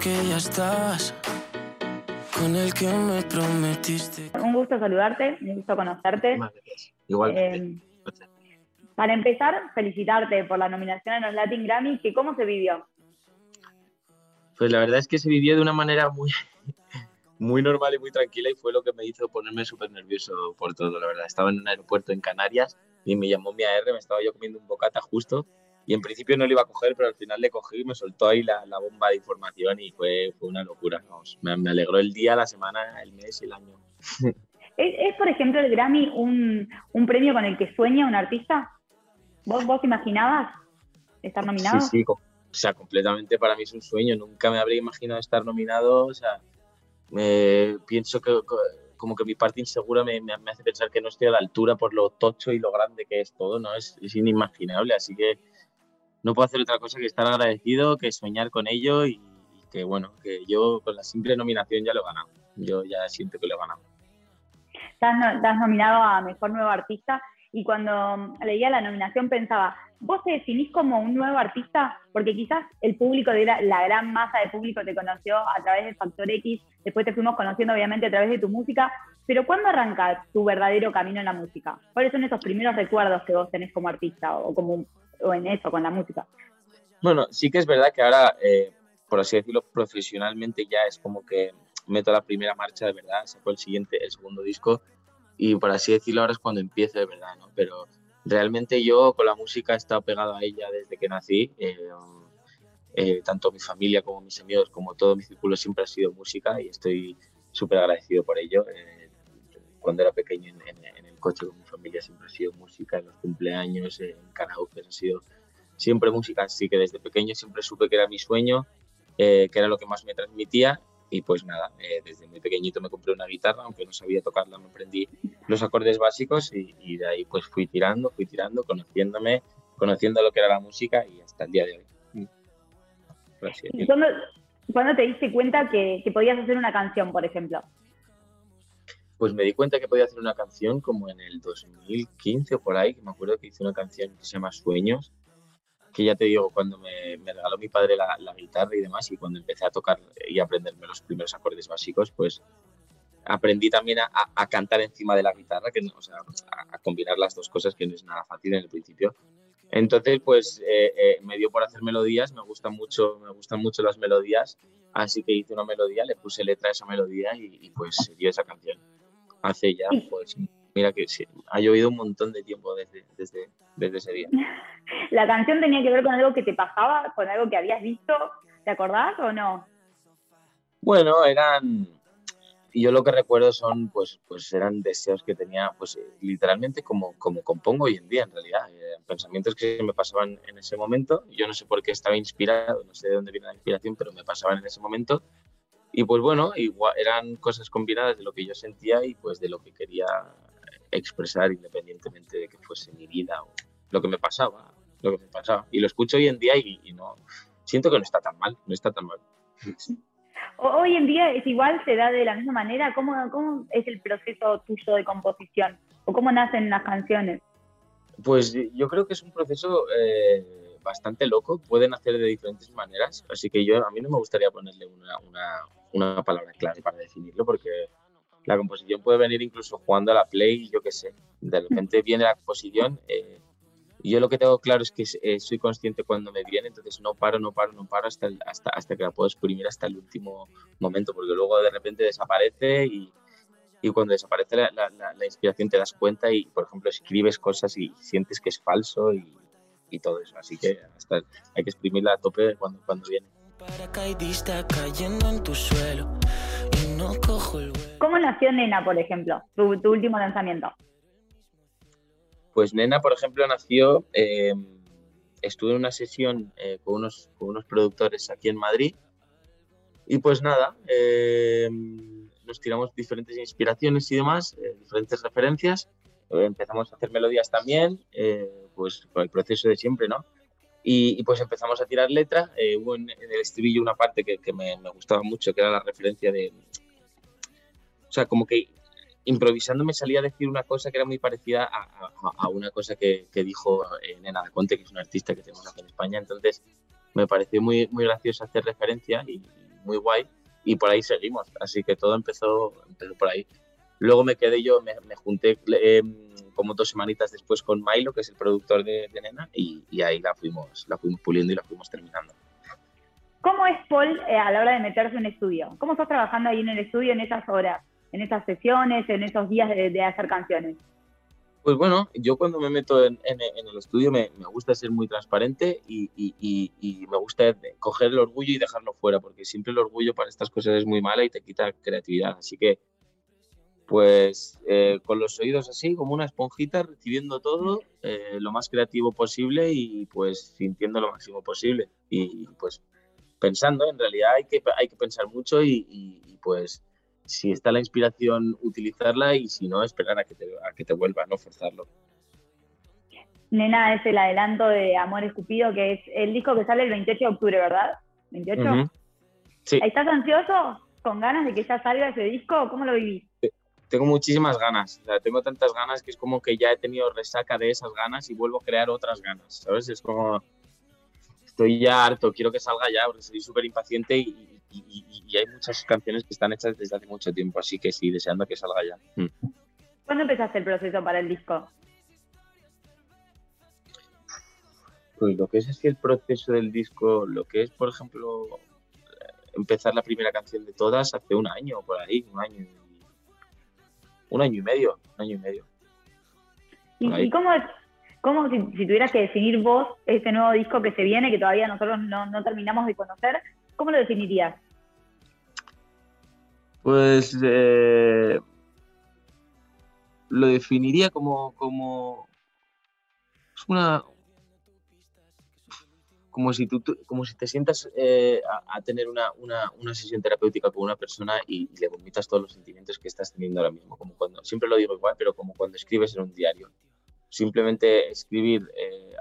que ya estás con el que me prometiste. Un gusto saludarte, un gusto conocerte. Igual. Eh, para empezar, felicitarte por la nominación a los Latin Grammy, que cómo se vivió. Pues la verdad es que se vivió de una manera muy, muy normal y muy tranquila y fue lo que me hizo ponerme súper nervioso por todo, la verdad. Estaba en un aeropuerto en Canarias y me llamó mi AR, me estaba yo comiendo un bocata justo y en principio no lo iba a coger, pero al final le cogí y me soltó ahí la, la bomba de información y fue, fue una locura. Vamos. Me, me, alegró el día, la semana, el mes y el año. ¿Es, es por ejemplo, el Grammy un, un, premio con el que sueña un artista? ¿Vos, vos imaginabas estar nominado? Sí, sí, o sea, completamente para mí es un sueño. Nunca me habría imaginado estar nominado. O sea, me, pienso que como que mi parte insegura me, me, me, hace pensar que no estoy a la altura por lo tocho y lo grande que es todo, ¿no? Es, es inimaginable, así que no puedo hacer otra cosa que estar agradecido, que soñar con ello y, y, que, bueno, que yo con la simple nominación ya lo he ganado. Yo ya siento que lo he ganado. Estás, estás nominado a Mejor Nuevo Artista y cuando leía la nominación pensaba, ¿vos te definís como un nuevo artista? Porque quizás el público, de la, la, gran masa de público te conoció a través de Factor X, después te fuimos conociendo obviamente a través de tu música, pero ¿cuándo arranca tu verdadero camino en la música? ¿Cuáles son esos primeros recuerdos que vos tenés como artista o, como, o en eso, con la música? Bueno, sí que es verdad que ahora, eh, por así decirlo, profesionalmente ya es como que meto la primera marcha de verdad, saco el siguiente, el segundo disco, y por así decirlo ahora es cuando empiezo de verdad, ¿no? Pero realmente yo con la música he estado pegado a ella desde que nací. Eh, eh, tanto mi familia como mis amigos, como todo mi círculo siempre ha sido música y estoy súper agradecido por ello. Eh, cuando era pequeño en, en, coche con mi familia siempre ha sido música, en los cumpleaños, en karaoke, ha sido siempre música. Así que desde pequeño siempre supe que era mi sueño, que era lo que más me transmitía y pues nada, eh, desde muy pequeñito me compré una guitarra, aunque no sabía tocarla, me aprendí los acordes básicos y, y, de ahí pues fui tirando, fui tirando, conociéndome, conociendo lo que era la música y hasta el día de hoy. ¿Y cuándo, cuándo, te diste cuenta que, que, podías hacer una canción, por ejemplo? Pues me di cuenta que podía hacer una canción como en el 2015 o por ahí, que me acuerdo que hice una canción que se llama Sueños, que ya te digo, cuando me, me regaló mi padre la, la, guitarra y demás, y cuando empecé a tocar y a aprenderme los primeros acordes básicos, pues aprendí también a, a cantar encima de la guitarra, que, o sea, a, a, combinar las dos cosas, que no es nada fácil en el principio. Entonces, pues eh, eh, me dio por hacer melodías, me gustan mucho, me gustan mucho las melodías, así que hice una melodía, le puse letra a esa melodía y, y pues dio esa canción. Hace ya, pues, mira que sí, ha llovido un montón de tiempo desde, desde, desde ese día. ¿La canción tenía que ver con algo que te pasaba, con algo que habías visto? ¿Te acordás o no? Bueno, eran. Yo lo que recuerdo son, pues, pues eran deseos que tenía, pues literalmente como, como compongo hoy en día, en realidad. Eh, pensamientos que me pasaban en ese momento. Yo no sé por qué estaba inspirado, no sé de dónde viene la inspiración, pero me pasaban en ese momento. Y pues bueno, igual eran cosas combinadas de lo que yo sentía y pues de lo que quería expresar independientemente de que fuese mi vida o lo que me pasaba, lo que me pasaba. Y lo escucho hoy en día y, y no siento que no está tan mal, no está tan mal. Hoy en día es igual, se da de la misma manera. ¿Cómo, cómo es el proceso tuyo de composición? ¿O cómo nacen las canciones? Pues yo creo que es un proceso eh, bastante loco, pueden hacer de diferentes maneras, así que yo a mí no me gustaría ponerle una, una, una palabra clave para definirlo, porque la composición puede venir incluso jugando a la play, yo qué sé, de repente viene la composición. Eh, y yo lo que tengo claro es que eh, soy consciente cuando me viene, entonces no paro, no paro, no paro hasta, el, hasta, hasta que la puedo exprimir hasta el último momento, porque luego de repente desaparece y, y cuando desaparece la, la, la, inspiración te das cuenta y, por ejemplo, escribes cosas y sientes que es falso y, y todo eso. Así que hasta hay que exprimirla a tope cuando, cuando viene. Paracaidista cayendo en tu suelo y no cojo el vuelo. ¿Cómo nació Nena, por ejemplo, tu, tu último lanzamiento? Pues Nena, por ejemplo, nació, eh, estuve en una sesión eh, con, unos, con unos productores aquí en Madrid y pues nada, eh, nos tiramos diferentes inspiraciones y demás, eh, diferentes referencias, empezamos a hacer melodías también, pues con el proceso de siempre, ¿no? Y, y, pues empezamos a tirar letra. Eh, hubo en, el estribillo una parte que, me, gustaba mucho, que era la referencia de. O sea, como que improvisando me salía a decir una cosa que era muy parecida a, una cosa que, dijo eh, Nena Conte, que es una artista que tenemos aquí en España. Entonces me pareció muy, muy gracioso hacer referencia y, muy guay y por ahí seguimos. Así que todo empezó, empezó por ahí. Luego me quedé yo, me, junté em, como dos semanitas después con Milo, que es el productor de, Nena, y, ahí la fuimos, la fuimos puliendo y la fuimos terminando. ¿Cómo es Paul eh, a la hora de meterse en un estudio? ¿Cómo estás trabajando ahí en el estudio en esas horas, en esas sesiones, en esos días de, hacer canciones? Pues bueno, yo cuando me meto en, el estudio me, gusta ser muy transparente y, y, me gusta coger el orgullo y dejarlo fuera, porque siempre el orgullo para estas cosas es muy mala y te quita creatividad. Así que pues eh, con los oídos así, como una esponjita, recibiendo todo eh, lo más creativo posible y pues sintiendo lo máximo posible. Y pues pensando, en realidad hay que, hay que pensar mucho y, pues si está la inspiración, utilizarla y si no, esperar a que te, a que te vuelva, no forzarlo. Nena es el adelanto de Amor Escupido, que es el disco que sale el 28 de octubre, ¿verdad? ¿28? Sí. ¿Estás ansioso? ¿Con ganas de que ya salga ese disco? ¿Cómo lo vivís? Tengo muchísimas ganas. O sea, tengo tantas ganas que es como que ya he tenido resaca de esas ganas y vuelvo a crear otras ganas, ¿sabes? Es como, estoy ya harto, quiero que salga ya, porque soy súper impaciente y, hay muchas canciones que están hechas desde hace mucho tiempo, así que sí, deseando que salga ya. Mm. ¿Cuándo empezaste el proceso para el disco? Pues lo que es así el proceso del disco, lo que es, por ejemplo, empezar la primera canción de todas hace un año, por ahí, un año un año y medio, un año y medio. ¿Y, cómo, cómo si, tuvieras que definir vos este nuevo disco que se viene, que todavía nosotros no, terminamos de conocer, ¿cómo lo definirías? Pues eh, lo definiría como, como una, como si, tú, como si te sientas eh, a, tener una, una, una, sesión terapéutica con una persona y, le vomitas todos los sentimientos que estás teniendo ahora mismo. Como cuando, siempre lo digo igual, pero como cuando escribes en un diario. Simplemente escribir, eh,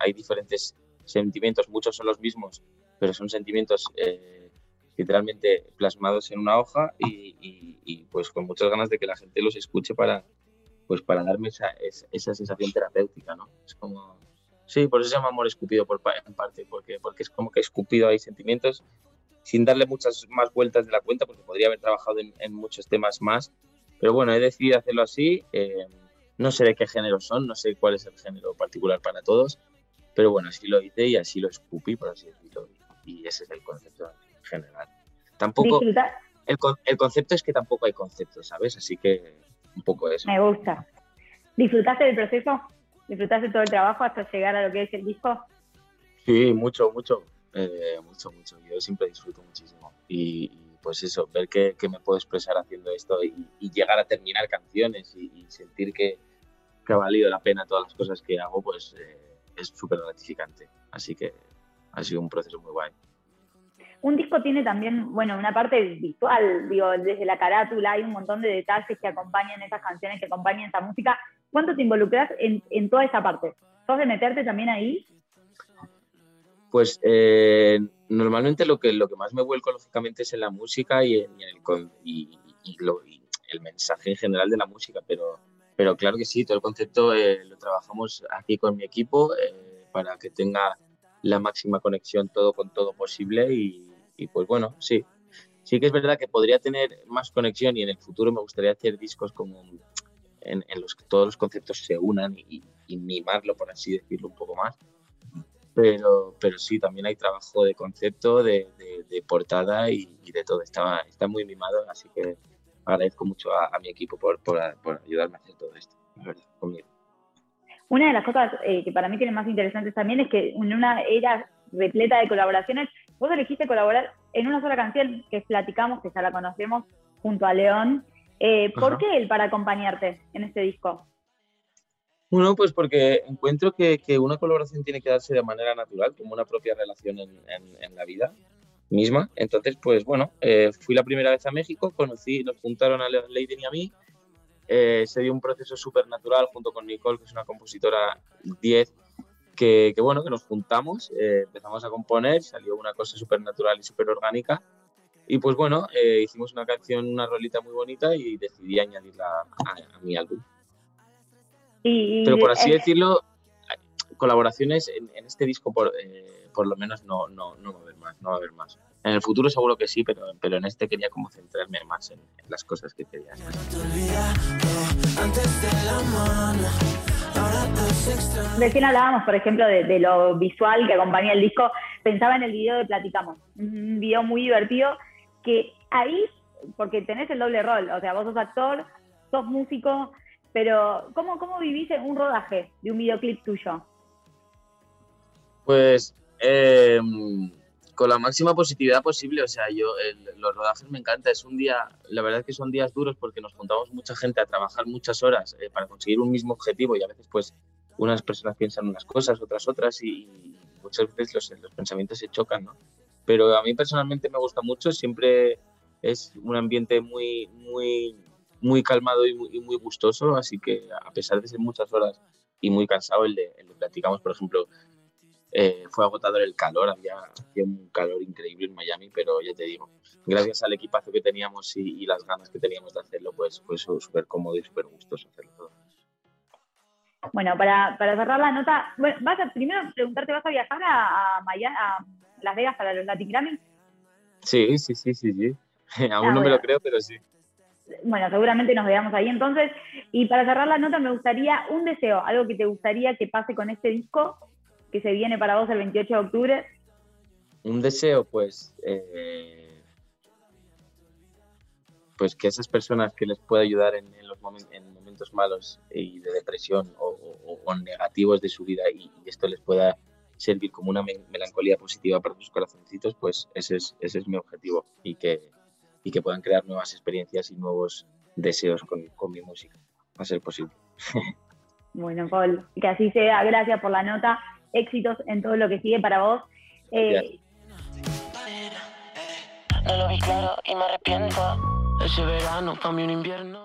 hay diferentes sentimientos, muchos son los mismos, pero son sentimientos eh, literalmente plasmados en una hoja y, y, pues con muchas ganas de que la gente los escuche para, pues para darme esa, esa sensación terapéutica, ¿no? Es como Sí, por eso se llama amor escupido por, en parte, porque, porque es como que escupido hay sentimientos sin darle muchas más vueltas de la cuenta, porque podría haber trabajado en, muchos temas más. Pero bueno, he decidido hacerlo así. Eh, no sé de qué género son, no sé cuál es el género particular para todos, pero bueno, así lo hice y así lo escupí, por así decirlo. Y ese es el concepto general. Tampoco. El, el, concepto es que tampoco hay concepto, ¿sabes? Así que un poco eso. Me gusta. ¿Disfrutaste del proceso? ¿Disfrutaste todo el trabajo hasta llegar a lo que es el disco? Sí, mucho, mucho, eh, mucho, mucho. Yo siempre disfruto muchísimo. Y, pues eso, ver que, me puedo expresar haciendo esto y, llegar a terminar canciones y, sentir que, ha valido la pena todas las cosas que hago, pues eh, es súper gratificante. Así que ha sido un proceso muy guay. Un disco tiene también, bueno, una parte visual, digo, desde la carátula hay un montón de detalles que acompañan esas canciones, que acompañan esa música. ¿Cuánto te involucras en, toda esa parte? ¿Sos de meterte también ahí? Pues eh, normalmente lo que, lo que más me vuelco lógicamente es en la música y, en, el, y, el mensaje en general de la música, pero, pero claro que sí, todo el concepto eh, lo trabajamos aquí con mi equipo eh, para que tenga la máxima conexión todo con todo posible y, pues bueno, sí. Sí que es verdad que podría tener más conexión y en el futuro me gustaría hacer discos como en, los que todos los conceptos se unan y, mimarlo, por así decirlo, un poco más. Pero, pero sí, también hay trabajo de concepto, de, portada y, de todo. Está, está muy mimado, así que agradezco mucho a, mi equipo por, por, por, ayudarme a hacer todo esto, conmigo. Una de las cosas eh, que para mí tienen más interesantes también es que en una era repleta de colaboraciones, vos elegiste colaborar en una sola canción que Platicamos, que ya la conocemos, junto a León. Eh, ¿Por qué él para acompañarte en este disco? Bueno, pues porque encuentro que, que, una colaboración tiene que darse de manera natural, como una propia relación en, en, la vida misma. Entonces, pues bueno, eh, fui la primera vez a México, conocí, nos juntaron a Leiden y a mí, eh, se dio un proceso súper natural junto con Nicole, que es una compositora 10, que, bueno, que nos juntamos, eh, empezamos a componer, salió una cosa súper natural y súper orgánica. Y pues bueno, eh, hicimos una canción, una rolita muy bonita y decidí añadirla a, mi álbum. Pero por así decirlo, colaboraciones en, este disco por, por lo menos no, no, no va a haber más, no va a haber más. En el futuro seguro que sí, pero, pero en este quería como centrarme más en, las cosas que quería hacer. Recién hablábamos, por ejemplo, de, lo visual que acompaña el disco. Pensaba en el video de Platicamos, un video muy divertido que ahí, porque tenés el doble rol, o sea, vos sos actor, sos músico, pero ¿cómo, cómo vivís en un rodaje de un videoclip tuyo? Pues eh, con la máxima positividad posible, o sea, yo los rodajes me encanta, es un día, la verdad es que son días duros porque nos juntamos mucha gente a trabajar muchas horas eh, para conseguir un mismo objetivo y a veces pues unas personas piensan unas cosas, otras otras y, muchas veces los, pensamientos se chocan, ¿no? Pero a mí personalmente me gusta mucho, siempre es un ambiente muy, muy, muy calmado y muy, gustoso, así que a pesar de ser muchas horas y muy cansado, el de, el de platicamos, por ejemplo, eh, fue agotador el calor, había, un calor increíble en Miami, pero ya te digo, gracias al equipazo que teníamos y, las ganas que teníamos de hacerlo, pues fue súper cómodo y súper gustoso hacerlo todo. Bueno, para, para, cerrar la nota, bueno, vas a primero preguntarte, ¿vas a viajar a, Miami, a Las Vegas para los Latin Grammy? Sí, sí, sí, sí, sí. Aún ah, no me lo creo, pero sí. Bueno, seguramente nos veamos ahí entonces. Y para cerrar la nota, me gustaría un deseo, algo que te gustaría que pase con este disco que se viene para vos el 28 de octubre? Un deseo, pues, eh, pues que esas personas que les pueda ayudar en, los momentos malos y de depresión o, negativos de su vida y, esto les pueda servir como una melancolía positiva para sus corazoncitos, pues ese es, ese es mi objetivo y que, y que puedan crear nuevas experiencias y nuevos deseos con, con mi música, a ser posible. Bueno, Paul, que así sea. Gracias por la nota éxitos en todo lo que sigue para vos. Eh, no lo vi claro y me arrepiento. Ese verano para mí un invierno.